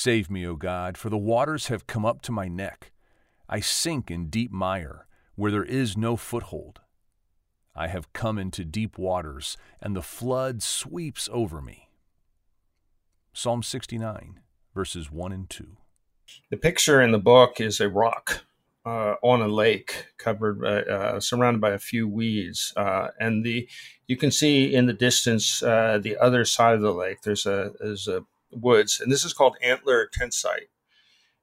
Save me, O God, for the waters have come up to my neck. I sink in deep mire, where there is no foothold. I have come into deep waters, and the flood sweeps over me. Psalm 69, verses 1 and 2. The picture in the book is a rock uh, on a lake covered, uh, uh, surrounded by a few weeds, uh, and the you can see in the distance uh, the other side of the lake. There's a there's a woods, and this is called Antler Tent Site,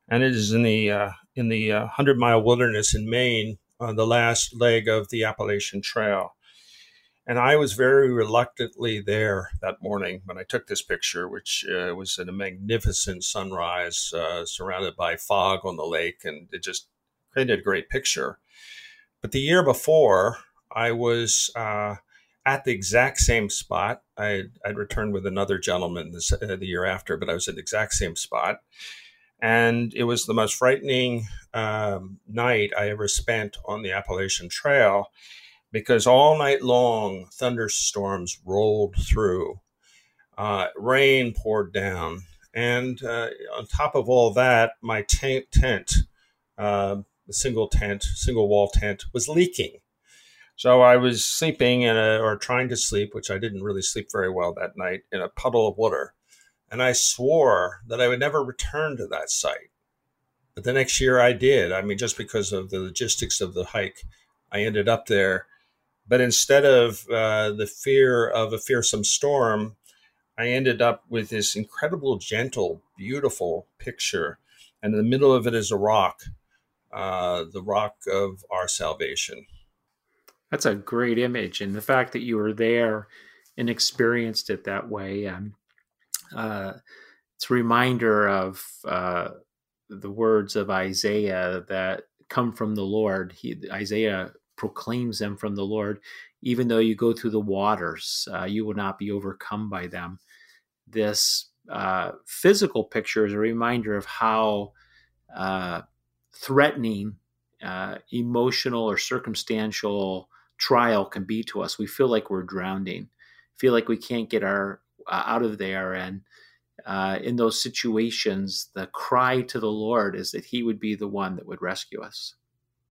and it is in the uh, in the Hundred Mile Wilderness in Maine, on the last leg of the Appalachian Trail. And I was very reluctantly there that morning when I took this picture, which uh, was in a magnificent sunrise uh, surrounded by fog on the lake, and it just created a great picture. But the year before, I was uh, at the exact same spot. I, would returned with another gentleman this, uh, the year after, but I was at the exact same spot. And it was the most frightening um, night I ever spent on the Appalachian Trail because all night long thunderstorms rolled through, uh, rain poured down, and uh, on top of all that, my tent, tent uh, single tent, single wall tent, was leaking. So I was sleeping in a, or trying to sleep, which I didn't really sleep very well that night, in a puddle of water. And I swore that I would never return to that site. But the next year I did. I mean, just because of the logistics of the hike, I ended up there but instead of uh, the fear of a fearsome storm, I ended up with this incredible, gentle, beautiful picture. And in the middle of it is a rock, uh, the rock of our salvation. That's a great image. And the fact that you were there and experienced it that way, um, uh, it's a reminder of uh, the words of Isaiah that come from the Lord. He, Isaiah proclaims them from the Lord. Even though you go through the waters, uh, you will not be overcome by them. This uh, physical picture is a reminder of how uh, threatening uh, emotional or circumstantial trial can be to us. We feel like we're drowning, feel like we can't get our uh, out of there, and uh, in those situations, the cry to the Lord is that He would be the one that would rescue us.